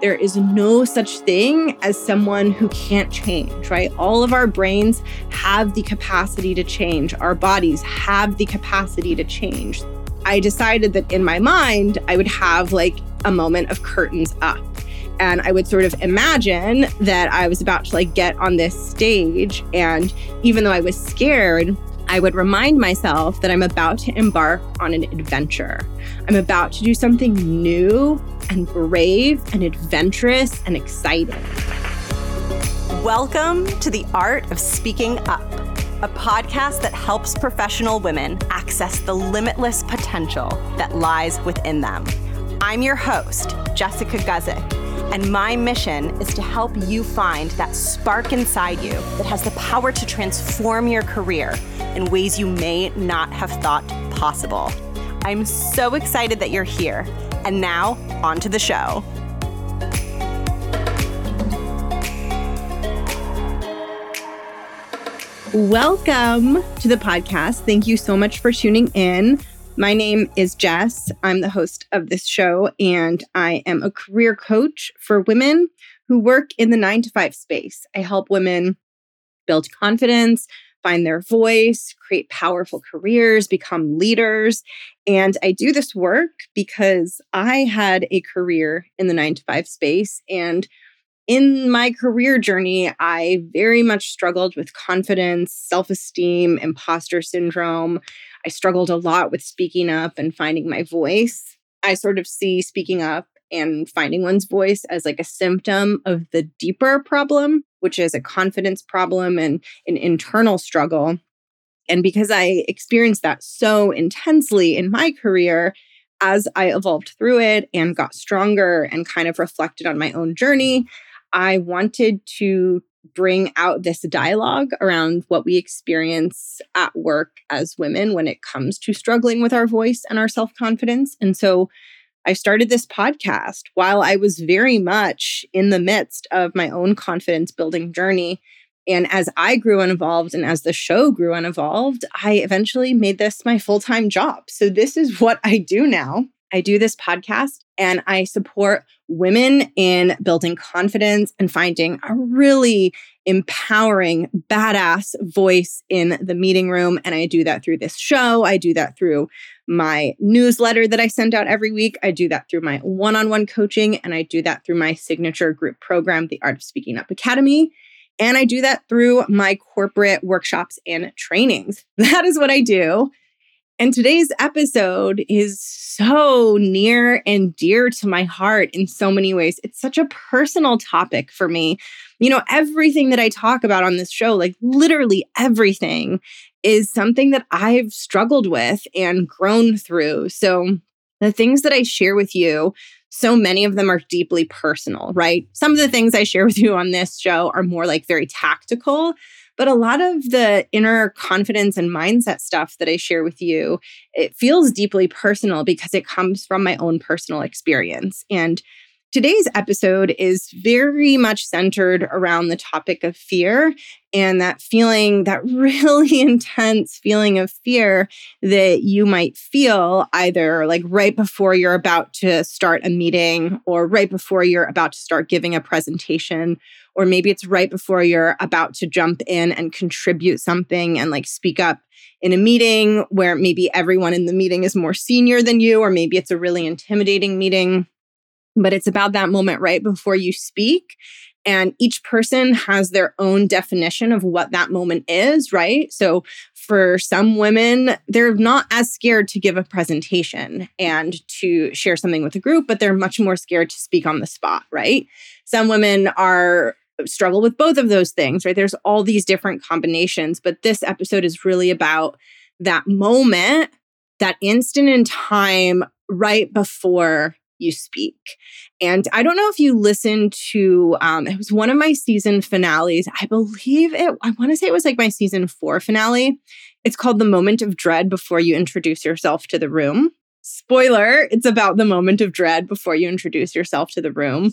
there is no such thing as someone who can't change, right? All of our brains have the capacity to change, our bodies have the capacity to change. I decided that in my mind, I would have like a moment of curtains up. And I would sort of imagine that I was about to like get on this stage. And even though I was scared, I would remind myself that I'm about to embark on an adventure. I'm about to do something new and brave and adventurous and exciting. Welcome to the Art of Speaking Up, a podcast that helps professional women access the limitless potential that lies within them. I'm your host, Jessica Guzik, and my mission is to help you find that spark inside you that has the power to transform your career in ways you may not have thought possible. I'm so excited that you're here. And now, on to the show. Welcome to the podcast. Thank you so much for tuning in. My name is Jess. I'm the host of this show, and I am a career coach for women who work in the nine to five space. I help women build confidence, find their voice, create powerful careers, become leaders. And I do this work because I had a career in the nine to five space. And in my career journey, I very much struggled with confidence, self esteem, imposter syndrome. I struggled a lot with speaking up and finding my voice. I sort of see speaking up and finding one's voice as like a symptom of the deeper problem, which is a confidence problem and an internal struggle. And because I experienced that so intensely in my career, as I evolved through it and got stronger and kind of reflected on my own journey, I wanted to bring out this dialogue around what we experience at work as women when it comes to struggling with our voice and our self confidence. And so I started this podcast while I was very much in the midst of my own confidence building journey. And as I grew and evolved, and as the show grew and evolved, I eventually made this my full time job. So, this is what I do now. I do this podcast and I support women in building confidence and finding a really empowering, badass voice in the meeting room. And I do that through this show. I do that through my newsletter that I send out every week. I do that through my one on one coaching. And I do that through my signature group program, the Art of Speaking Up Academy. And I do that through my corporate workshops and trainings. That is what I do. And today's episode is so near and dear to my heart in so many ways. It's such a personal topic for me. You know, everything that I talk about on this show, like literally everything, is something that I've struggled with and grown through. So, the things that I share with you, so many of them are deeply personal, right? Some of the things I share with you on this show are more like very tactical. But a lot of the inner confidence and mindset stuff that I share with you, it feels deeply personal because it comes from my own personal experience. And Today's episode is very much centered around the topic of fear and that feeling, that really intense feeling of fear that you might feel either like right before you're about to start a meeting or right before you're about to start giving a presentation. Or maybe it's right before you're about to jump in and contribute something and like speak up in a meeting where maybe everyone in the meeting is more senior than you, or maybe it's a really intimidating meeting but it's about that moment right before you speak. And each person has their own definition of what that moment is, right? So for some women, they're not as scared to give a presentation and to share something with a group, but they're much more scared to speak on the spot, right? Some women are struggle with both of those things, right? There's all these different combinations, but this episode is really about that moment, that instant in time right before you speak. And I don't know if you listened to, um, it was one of my season finales. I believe it, I want to say it was like my season four finale. It's called The Moment of Dread Before You Introduce Yourself to the Room. Spoiler, it's about the moment of dread before you introduce yourself to the room.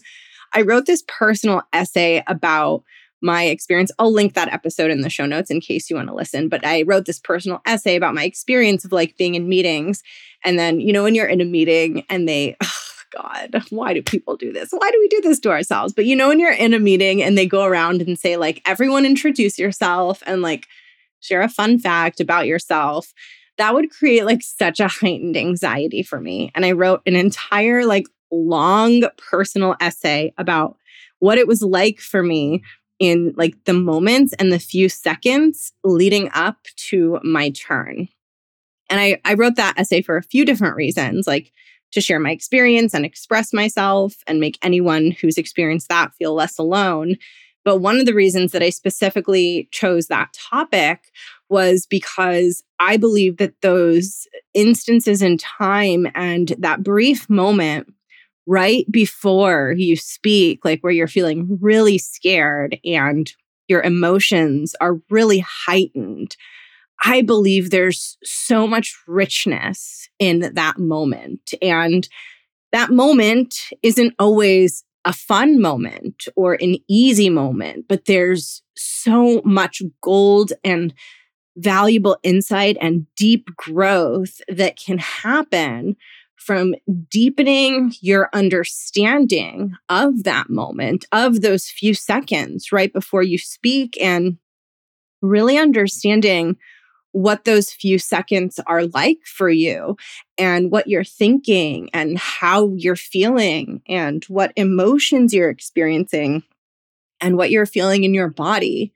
I wrote this personal essay about my experience. I'll link that episode in the show notes in case you want to listen. But I wrote this personal essay about my experience of like being in meetings. And then, you know, when you're in a meeting and they, God, why do people do this? Why do we do this to ourselves? But you know, when you're in a meeting and they go around and say, like, everyone introduce yourself and like share a fun fact about yourself, that would create like such a heightened anxiety for me. And I wrote an entire, like, long personal essay about what it was like for me in like the moments and the few seconds leading up to my turn. And I, I wrote that essay for a few different reasons, like to share my experience and express myself and make anyone who's experienced that feel less alone. But one of the reasons that I specifically chose that topic was because I believe that those instances in time and that brief moment right before you speak, like where you're feeling really scared and your emotions are really heightened, I believe there's so much richness in that moment. And that moment isn't always a fun moment or an easy moment, but there's so much gold and valuable insight and deep growth that can happen from deepening your understanding of that moment, of those few seconds right before you speak, and really understanding what those few seconds are like for you and what you're thinking and how you're feeling and what emotions you're experiencing and what you're feeling in your body.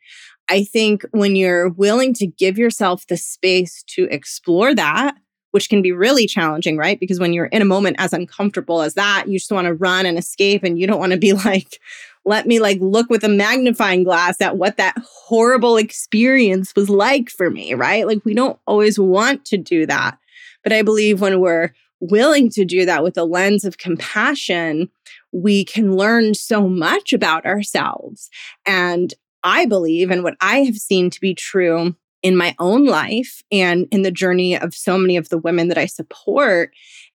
I think when you're willing to give yourself the space to explore that, which can be really challenging, right? Because when you're in a moment as uncomfortable as that, you just want to run and escape and you don't want to be like, let me like look with a magnifying glass at what that horrible experience was like for me, right? Like we don't always want to do that. But I believe when we're willing to do that with a lens of compassion, we can learn so much about ourselves. And I believe, and what I have seen to be true in my own life and in the journey of so many of the women that I support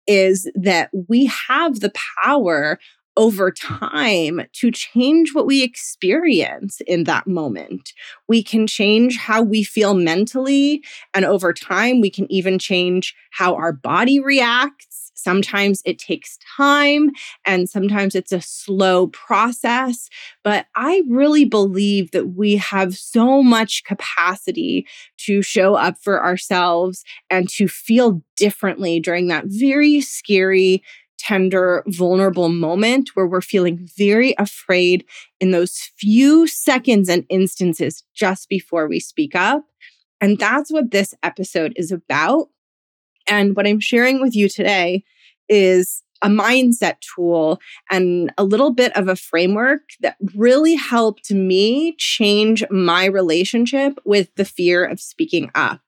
is that we have the power over time to change what we experience in that moment. We can change how we feel mentally, and over time, we can even change how our body reacts Sometimes it takes time and sometimes it's a slow process. But I really believe that we have so much capacity to show up for ourselves and to feel differently during that very scary, tender, vulnerable moment where we're feeling very afraid in those few seconds and instances just before we speak up. And that's what this episode is about. And what I'm sharing with you today is a mindset tool and a little bit of a framework that really helped me change my relationship with the fear of speaking up.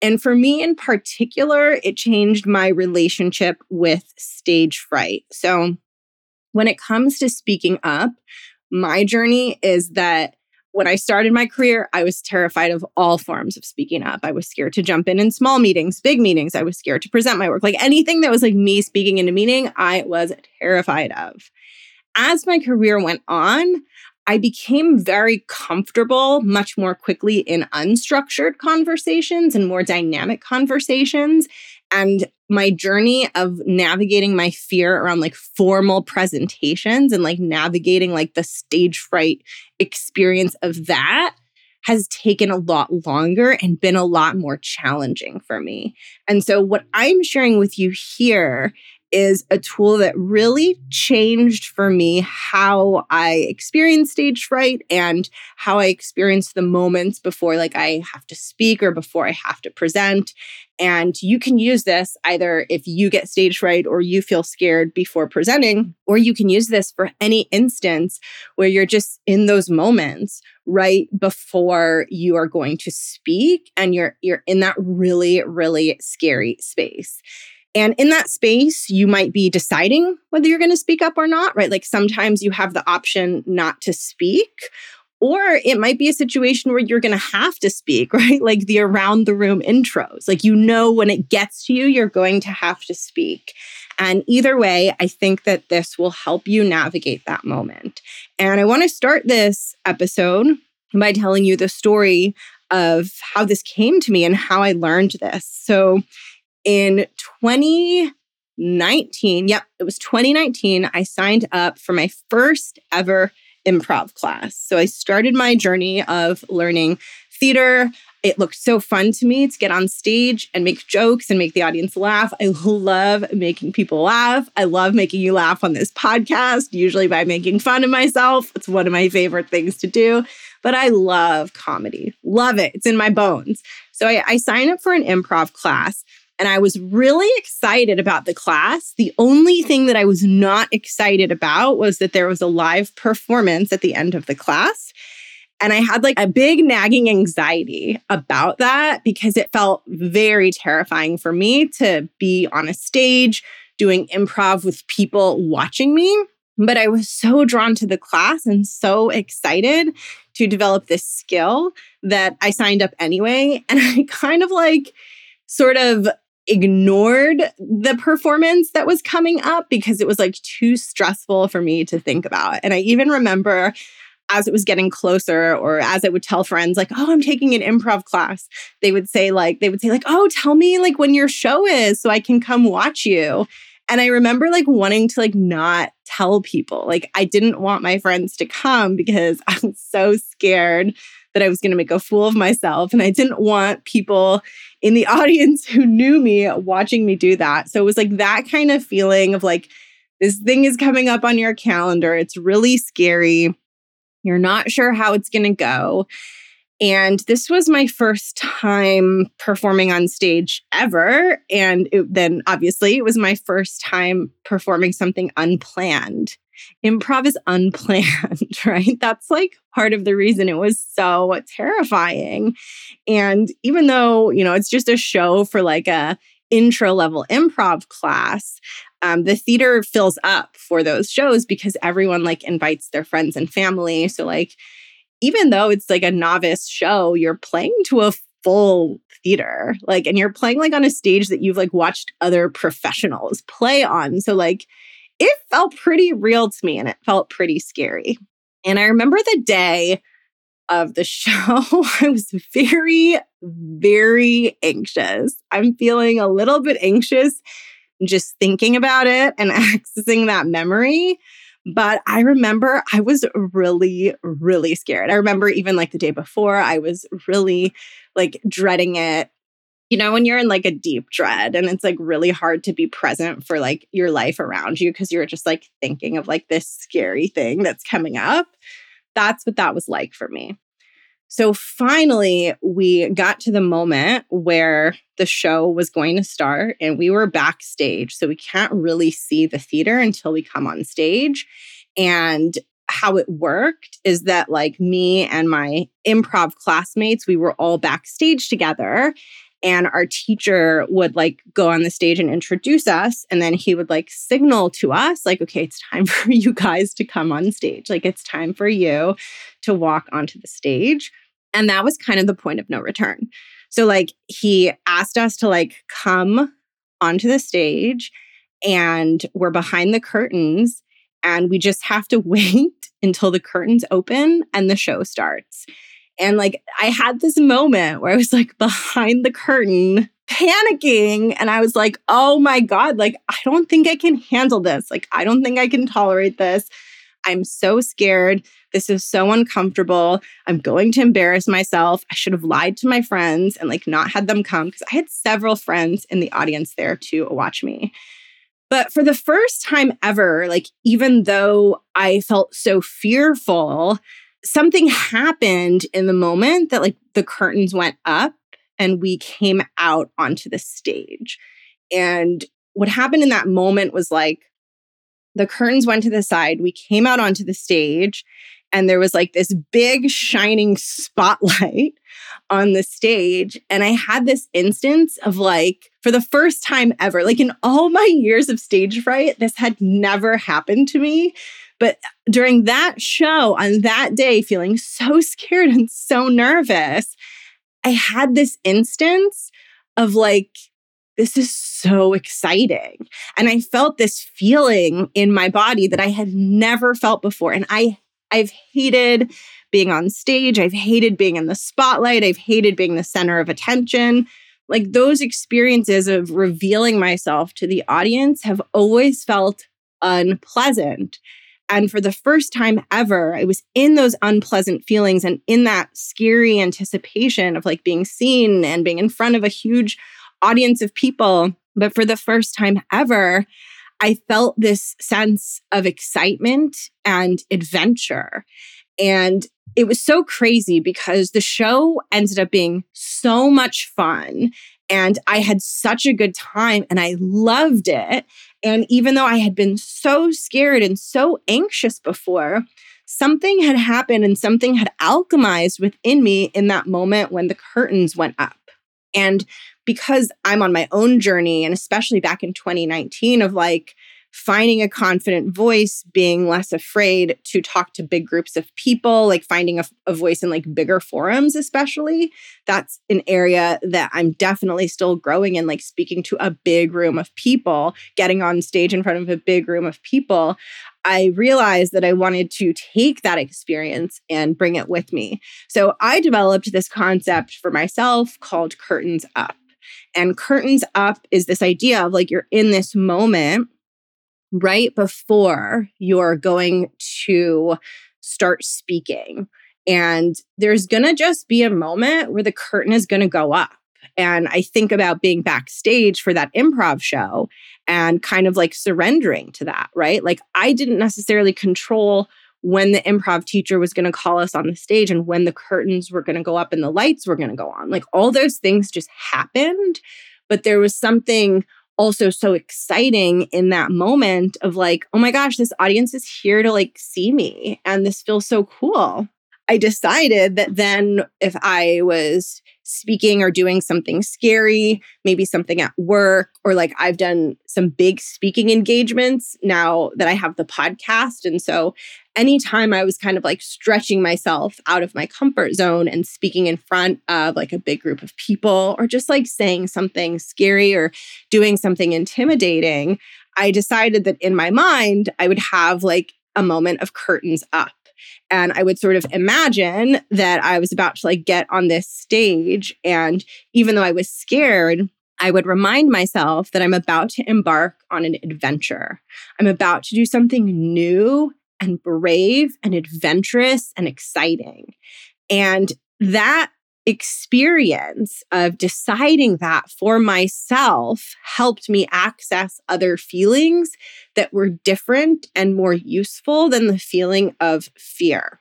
And for me in particular, it changed my relationship with stage fright. So when it comes to speaking up, my journey is that when I started my career, I was terrified of all forms of speaking up. I was scared to jump in in small meetings, big meetings. I was scared to present my work. Like anything that was like me speaking in a meeting, I was terrified of. As my career went on, I became very comfortable much more quickly in unstructured conversations and more dynamic conversations. And my journey of navigating my fear around like formal presentations and like navigating like the stage fright experience of that has taken a lot longer and been a lot more challenging for me. And so, what I'm sharing with you here is a tool that really changed for me how I experience stage fright and how I experience the moments before like I have to speak or before I have to present. And you can use this either if you get stage fright or you feel scared before presenting, or you can use this for any instance where you're just in those moments right before you are going to speak and you're you're in that really really scary space. And in that space, you might be deciding whether you're going to speak up or not, right? Like sometimes you have the option not to speak, or it might be a situation where you're going to have to speak, right? Like the around the room intros. Like you know, when it gets to you, you're going to have to speak. And either way, I think that this will help you navigate that moment. And I want to start this episode by telling you the story of how this came to me and how I learned this. So, in 20 2019. Yep, it was 2019. I signed up for my first ever improv class. So I started my journey of learning theater. It looked so fun to me to get on stage and make jokes and make the audience laugh. I love making people laugh. I love making you laugh on this podcast, usually by making fun of myself. It's one of my favorite things to do. But I love comedy, love it. It's in my bones. So I, I signed up for an improv class. And I was really excited about the class. The only thing that I was not excited about was that there was a live performance at the end of the class. And I had like a big nagging anxiety about that because it felt very terrifying for me to be on a stage doing improv with people watching me. But I was so drawn to the class and so excited to develop this skill that I signed up anyway. And I kind of like sort of ignored the performance that was coming up because it was like too stressful for me to think about. And I even remember as it was getting closer or as I would tell friends like, "Oh, I'm taking an improv class." They would say like they would say like, "Oh, tell me like when your show is so I can come watch you." And I remember like wanting to like not tell people. Like I didn't want my friends to come because I was so scared that I was going to make a fool of myself and I didn't want people in the audience who knew me watching me do that. So it was like that kind of feeling of like this thing is coming up on your calendar. It's really scary. You're not sure how it's going to go. And this was my first time performing on stage ever. And it, then obviously it was my first time performing something unplanned. Improv is unplanned, right? That's like part of the reason it was so terrifying. And even though, you know, it's just a show for like a intro level improv class, um, the theater fills up for those shows because everyone like invites their friends and family. So, like, even though it's like a novice show, you're playing to a full theater, like, and you're playing like on a stage that you've like watched other professionals play on. So, like, it felt pretty real to me and it felt pretty scary. And I remember the day of the show, I was very, very anxious. I'm feeling a little bit anxious just thinking about it and accessing that memory. But I remember I was really, really scared. I remember even like the day before, I was really like dreading it. You know, when you're in like a deep dread and it's like really hard to be present for like your life around you because you're just like thinking of like this scary thing that's coming up. That's what that was like for me. So finally, we got to the moment where the show was going to start and we were backstage. So we can't really see the theater until we come on stage. And how it worked is that, like, me and my improv classmates, we were all backstage together. And our teacher would like go on the stage and introduce us. And then he would like signal to us, like, okay, it's time for you guys to come on stage. Like, it's time for you to walk onto the stage. And that was kind of the point of no return. So like he asked us to like come onto the stage and we're behind the curtains and we just have to wait until the curtains open and the show starts. And like I had this moment where I was like behind the curtain panicking and I was like, "Oh my god, like I don't think I can handle this. Like I don't think I can tolerate this. I'm so scared. This is so uncomfortable. I'm going to embarrass myself. I should have lied to my friends and like not had them come because I had several friends in the audience there to watch me. But for the first time ever, like even though I felt so fearful, something happened in the moment that like the curtains went up and we came out onto the stage. And what happened in that moment was like the curtains went to the side, we came out onto the stage, and there was like this big shining spotlight on the stage. And I had this instance of like, for the first time ever, like in all my years of stage fright, this had never happened to me. But during that show on that day, feeling so scared and so nervous, I had this instance of like, this is so exciting. And I felt this feeling in my body that I had never felt before. And I I've hated being on stage. I've hated being in the spotlight. I've hated being the center of attention. like those experiences of revealing myself to the audience have always felt unpleasant. And for the first time ever, I was in those unpleasant feelings and in that scary anticipation of like being seen and being in front of a huge audience of people. But for the first time ever, I felt this sense of excitement and adventure. And it was so crazy because the show ended up being so much fun and I had such a good time and I loved it. And even though I had been so scared and so anxious before, something had happened and something had alchemized within me in that moment when the curtains went up. And because I'm on my own journey, and especially back in 2019, of like, finding a confident voice, being less afraid to talk to big groups of people, like finding a, a, voice in like bigger forums, especially. That's an area that I'm definitely still growing in, like speaking to a big room of people, getting on stage in front of a big room of people. I realized that I wanted to take that experience and bring it with me. So I developed this concept for myself called Curtains Up. And Curtains Up is this idea of like you're in this moment right before you're going to start speaking. And there's going to just be a moment where the curtain is going to go up. And I think about being backstage for that improv show and kind of like surrendering to that, right? Like I didn't necessarily control when the improv teacher was going to call us on the stage and when the curtains were going to go up and the lights were going to go on. Like all those things just happened. But there was something also so exciting in that moment of like, oh my gosh, this audience is here to like see me and this feels so cool. I decided that then if I was speaking or doing something scary, maybe something at work, or like I've done some big speaking engagements now that I have the podcast. And so anytime I was kind of like stretching myself out of my comfort zone and speaking in front of like a big group of people, or just like saying something scary or doing something intimidating, I decided that in my mind, I would have like a moment of curtains up and I would sort of imagine that I was about to like get on this stage. And even though I was scared, I would remind myself that I'm about to embark on an adventure. I'm about to do something new and brave and adventurous and exciting. And that experience of deciding that for myself helped me access other feelings that were different and more useful than the feeling of fear.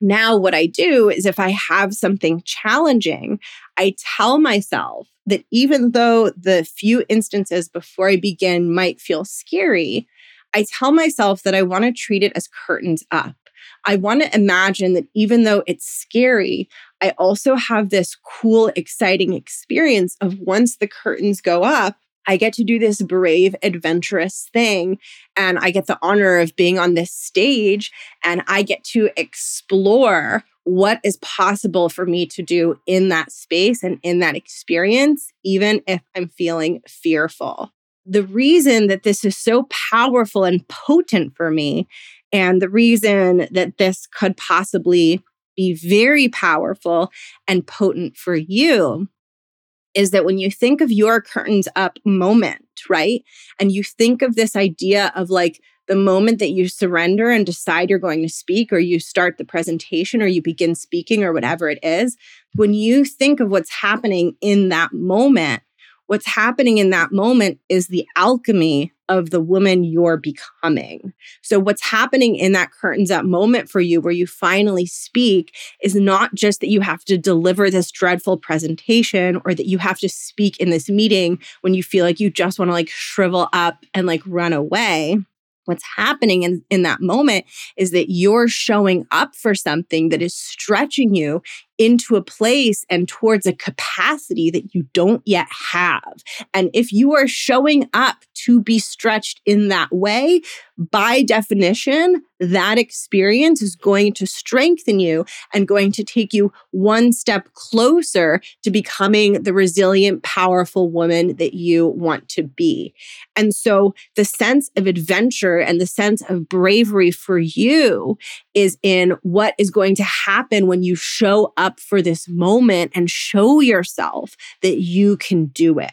Now, what I do is if I have something challenging, I tell myself that even though the few instances before I begin might feel scary, I tell myself that I want to treat it as curtains up. I want to imagine that even though it's scary, I also have this cool, exciting experience of once the curtains go up, I get to do this brave, adventurous thing. And I get the honor of being on this stage and I get to explore what is possible for me to do in that space and in that experience, even if I'm feeling fearful. The reason that this is so powerful and potent for me, and the reason that this could possibly be very powerful and potent for you is that when you think of your curtains up moment, right? And you think of this idea of like the moment that you surrender and decide you're going to speak, or you start the presentation, or you begin speaking, or whatever it is, when you think of what's happening in that moment, what's happening in that moment is the alchemy of the woman you're becoming. So, what's happening in that curtains up moment for you where you finally speak is not just that you have to deliver this dreadful presentation or that you have to speak in this meeting when you feel like you just want to like shrivel up and like run away what's happening in, in that moment is that you're showing up for something that is stretching you into a place and towards a capacity that you don't yet have. And if you are showing up to be stretched in that way, by definition, that experience is going to strengthen you and going to take you one step closer to becoming the resilient, powerful woman that you want to be. And so the sense of adventure and the sense of bravery for you is in what is going to happen when you show up for this moment and show yourself that you can do it.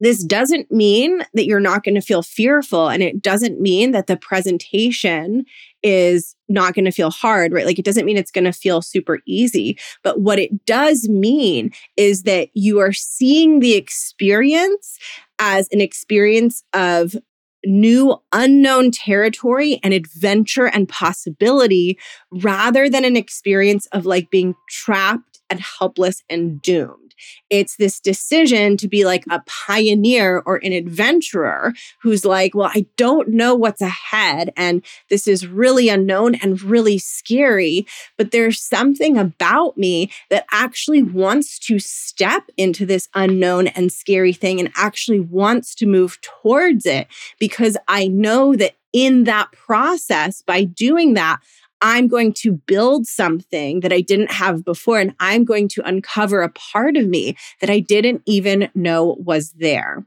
This doesn't mean that you're not going to feel fearful. And it doesn't mean that the presentation is not going to feel hard, right? Like it doesn't mean it's going to feel super easy. But what it does mean is that you are seeing the experience as an experience of new unknown territory and adventure and possibility rather than an experience of like being trapped and helpless and doomed. It's this decision to be like a pioneer or an adventurer who's like, well, I don't know what's ahead. And this is really unknown and really scary. But there's something about me that actually wants to step into this unknown and scary thing and actually wants to move towards it because I know that in that process, by doing that, I'm going to build something that I didn't have before, and I'm going to uncover a part of me that I didn't even know was there.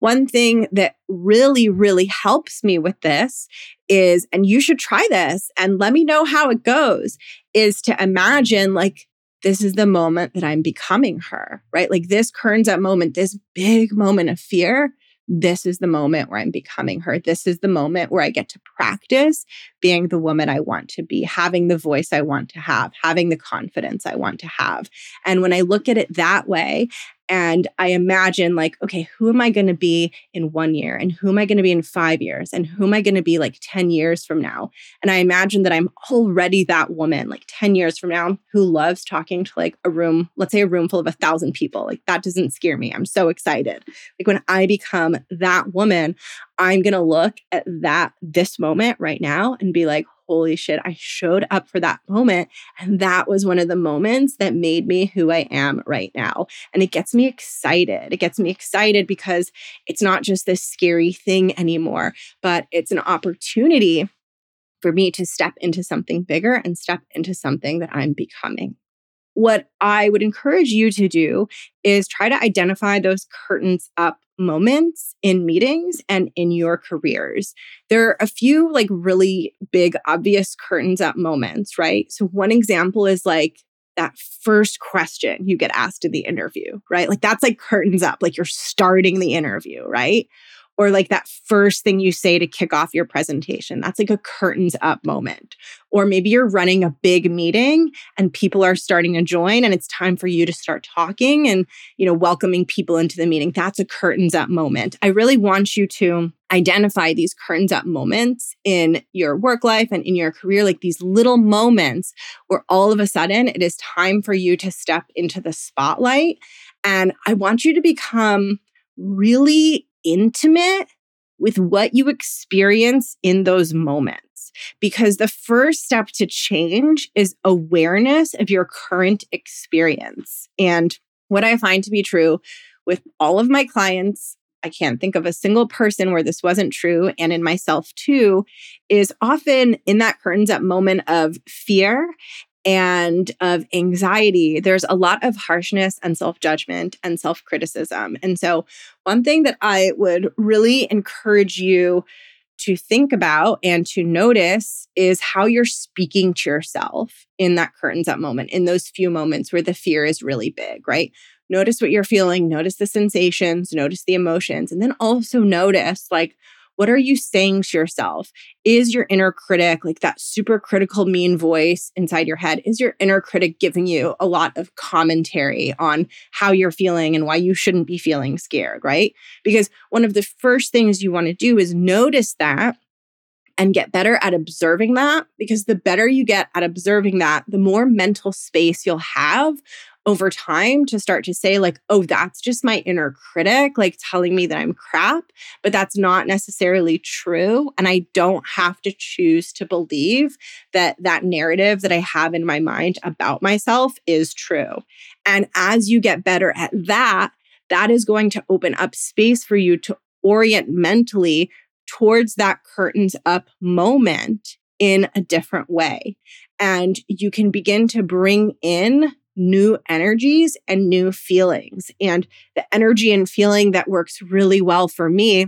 One thing that really, really helps me with this is, and you should try this and let me know how it goes, is to imagine like, this is the moment that I'm becoming her, right? Like this Curtains Up moment, this big moment of fear this is the moment where I'm becoming her. This is the moment where I get to practice being the woman I want to be, having the voice I want to have, having the confidence I want to have. And when I look at it that way and I imagine, like, okay, who am I going to be in one year? And who am I going to be in five years? And who am I going to be like 10 years from now? And I imagine that I'm already that woman, like 10 years from now, who loves talking to like a room, let's say a room full of a thousand people. Like, that doesn't scare me. I'm so excited. Like, when I become that woman, I'm going to look at that, this moment right now and be like, holy shit, I showed up for that moment. And that was one of the moments that made me who I am right now. And it gets me excited. It gets me excited because it's not just this scary thing anymore, but it's an opportunity for me to step into something bigger and step into something that I'm becoming what I would encourage you to do is try to identify those curtains up moments in meetings and in your careers. There are a few like really big, obvious curtains up moments, right? So, one example is like that first question you get asked in the interview, right? Like that's like curtains up, like you're starting the interview, right? Or like that first thing you say to kick off your presentation. That's like a curtains up moment. Or maybe you're running a big meeting and people are starting to join and it's time for you to start talking and, you know, welcoming people into the meeting. That's a curtains up moment. I really want you to identify these curtains up moments in your work life and in your career, like these little moments where all of a sudden it is time for you to step into the spotlight. And I want you to become really intimate with what you experience in those moments. Because the first step to change is awareness of your current experience. And what I find to be true with all of my clients, I can't think of a single person where this wasn't true, and in myself too, is often in that curtains up moment of fear and of anxiety, there's a lot of harshness and self judgment and self criticism. And so, one thing that I would really encourage you to think about and to notice is how you're speaking to yourself in that curtains up moment, in those few moments where the fear is really big, right? Notice what you're feeling, notice the sensations, notice the emotions, and then also notice like, what are you saying to yourself? Is your inner critic, like that super critical, mean voice inside your head, is your inner critic giving you a lot of commentary on how you're feeling and why you shouldn't be feeling scared, right? Because one of the first things you want to do is notice that and get better at observing that because the better you get at observing that, the more mental space you'll have over time to start to say, like, oh, that's just my inner critic, like telling me that I'm crap, but that's not necessarily true. And I don't have to choose to believe that that narrative that I have in my mind about myself is true. And as you get better at that, that is going to open up space for you to orient mentally towards that curtains up moment in a different way. And you can begin to bring in new energies and new feelings. And the energy and feeling that works really well for me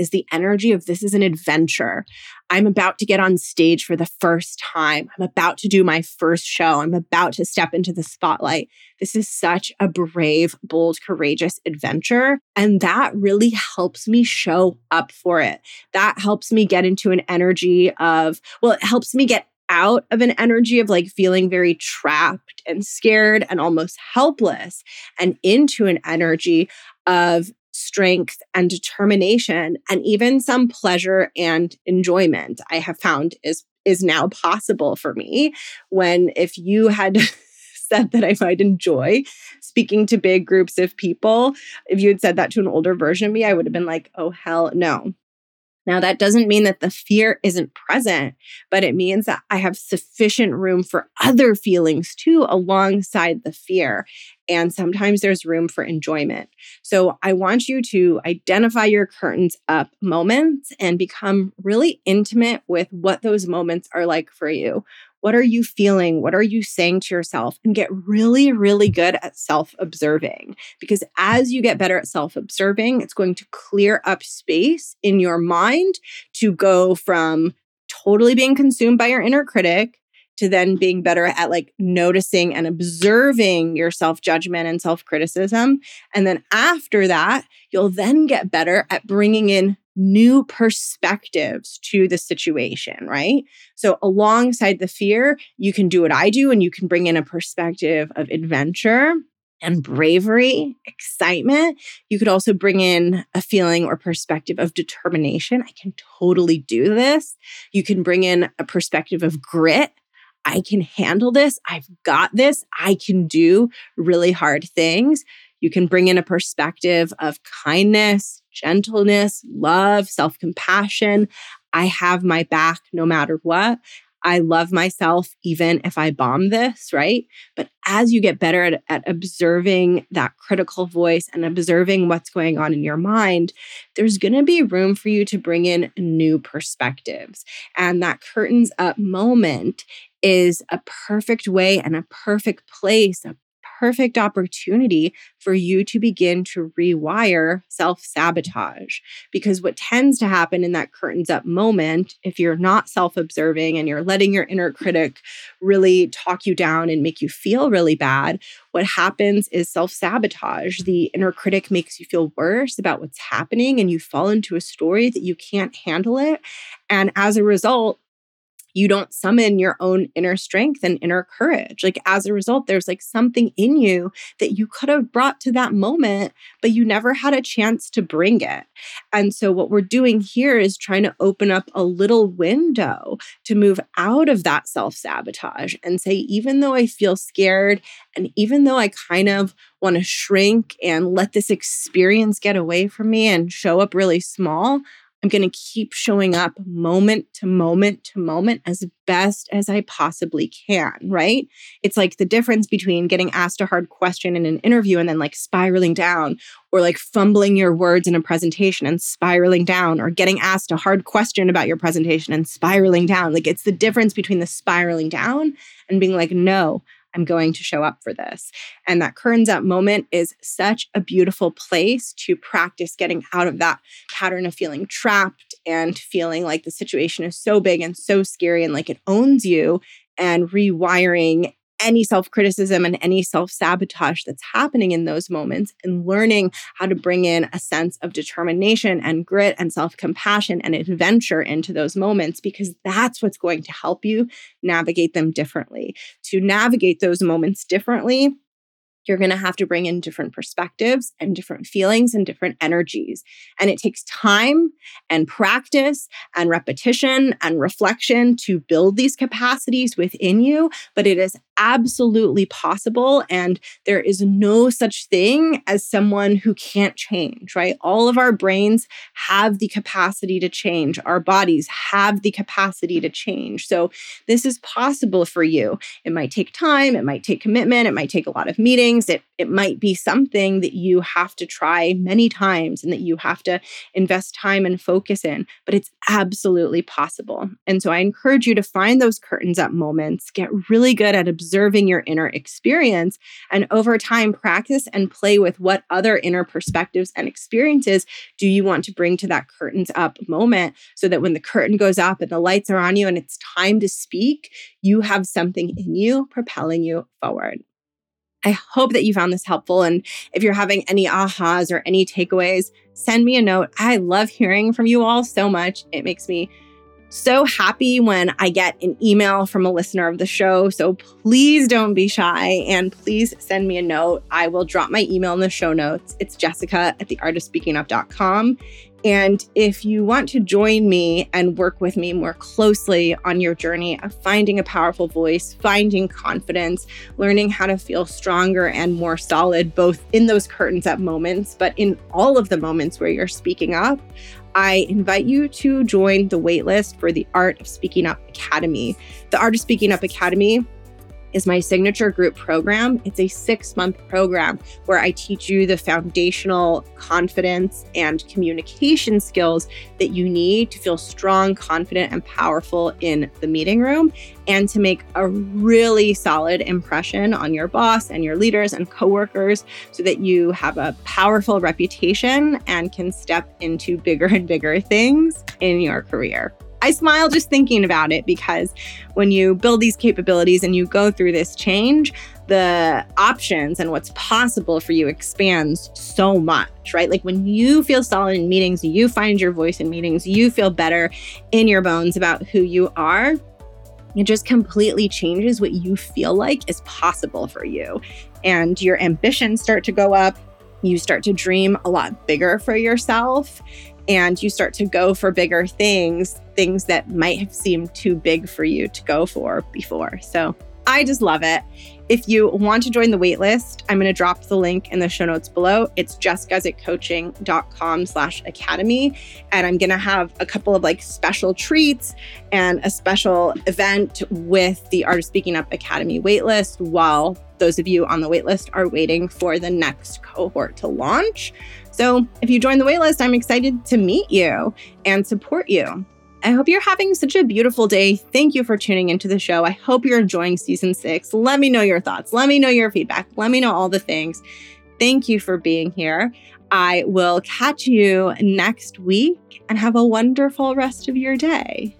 is the energy of this is an adventure. I'm about to get on stage for the first time. I'm about to do my first show. I'm about to step into the spotlight. This is such a brave, bold, courageous adventure. And that really helps me show up for it. That helps me get into an energy of, well, it helps me get out of an energy of like feeling very trapped and scared and almost helpless and into an energy of strength and determination and even some pleasure and enjoyment i have found is is now possible for me when if you had said that i might enjoy speaking to big groups of people if you had said that to an older version of me i would have been like oh hell no now, that doesn't mean that the fear isn't present, but it means that I have sufficient room for other feelings too alongside the fear. And sometimes there's room for enjoyment. So I want you to identify your curtains up moments and become really intimate with what those moments are like for you. What are you feeling? What are you saying to yourself? And get really, really good at self observing. Because as you get better at self observing, it's going to clear up space in your mind to go from totally being consumed by your inner critic to then being better at like noticing and observing your self judgment and self criticism. And then after that, you'll then get better at bringing in new perspectives to the situation, right? So, alongside the fear, you can do what I do and you can bring in a perspective of adventure and bravery, excitement. You could also bring in a feeling or perspective of determination. I can totally do this. You can bring in a perspective of grit. I can handle this. I've got this. I can do really hard things. You can bring in a perspective of kindness, gentleness, love, self compassion. I have my back no matter what. I love myself even if I bomb this, right? But as you get better at, at, observing that critical voice and observing what's going on in your mind, there's going to be room for you to bring in new perspectives. And that curtains up moment is a perfect way and a perfect place, a perfect opportunity for you to begin to rewire self sabotage. Because what tends to happen in that curtains up moment, if you're not self observing and you're letting your inner critic really talk you down and make you feel really bad, what happens is self sabotage. The inner critic makes you feel worse about what's happening and you fall into a story that you can't handle it. And as a result, you don't summon your own inner strength and inner courage. Like as a result, there's like something in you that you could have brought to that moment, but you never had a chance to bring it. And so, what we're doing here is trying to open up a little window to move out of that self sabotage and say, even though I feel scared, and even though I kind of want to shrink and let this experience get away from me and show up really small, I'm going to keep showing up moment to moment to moment as best as I possibly can, right? It's like the difference between getting asked a hard question in an interview and then like spiraling down, or like fumbling your words in a presentation and spiraling down, or getting asked a hard question about your presentation and spiraling down. Like it's the difference between the spiraling down and being like, no, I'm going to show up for this. And that curtains up moment is such a beautiful place to practice getting out of that pattern of feeling trapped and feeling like the situation is so big and so scary and like it owns you and rewiring any self criticism and any self sabotage that's happening in those moments and learning how to bring in a sense of determination and grit and self compassion and adventure into those moments because that's what's going to help you navigate them differently. To navigate those moments differently, you're going to have to bring in different perspectives and different feelings and different energies. And it takes time and practice and repetition and reflection to build these capacities within you. But it is absolutely possible. And there is no such thing as someone who can't change, right? All of our brains have the capacity to change, our bodies have the capacity to change. So this is possible for you. It might take time, it might take commitment, it might take a lot of meetings things. It, it might be something that you have to try many times and that you have to invest time and focus in, but it's absolutely possible. And so I encourage you to find those curtains up moments, get really good at observing your inner experience, and over time practice and play with what other inner perspectives and experiences do you want to bring to that curtains up moment so that when the curtain goes up and the lights are on you and it's time to speak, you have something in you propelling you forward. I hope that you found this helpful. And if you're having any ahas or any takeaways, send me a note. I love hearing from you all so much. It makes me so happy when I get an email from a listener of the show. So please don't be shy and please send me a note. I will drop my email in the show notes. It's jessica at theartofspeakingup.com. And if you want to join me and work with me more closely on your journey of finding a powerful voice, finding confidence, learning how to feel stronger and more solid, both in those curtains up moments, but in all of the moments where you're speaking up, I invite you to join the waitlist for the Art of Speaking Up Academy. The Art of Speaking Up Academy is my signature group program. It's a six month program where I teach you the foundational confidence and communication skills that you need to feel strong, confident, and powerful in the meeting room and to make a really solid impression on your boss and your leaders and coworkers so that you have a powerful reputation and can step into bigger and bigger things in your career. I smile just thinking about it because when you build these capabilities and you go through this change, the options and what's possible for you expands so much, right? Like when you feel solid in meetings, you find your voice in meetings, you feel better in your bones about who you are. It just completely changes what you feel like is possible for you. And your ambitions start to go up. You start to dream a lot bigger for yourself and you start to go for bigger things, things that might have seemed too big for you to go for before. So I just love it. If you want to join the waitlist, I'm going to drop the link in the show notes below. It's jessguzikcoaching.com slash academy. And I'm going to have a couple of like special treats and a special event with the Art of Speaking Up Academy waitlist while those of you on the waitlist are waiting for the next cohort to launch. So if you join the waitlist, I'm excited to meet you and support you. I hope you're having such a beautiful day. Thank you for tuning into the show. I hope you're enjoying season six. Let me know your thoughts. Let me know your feedback. Let me know all the things. Thank you for being here. I will catch you next week and have a wonderful rest of your day.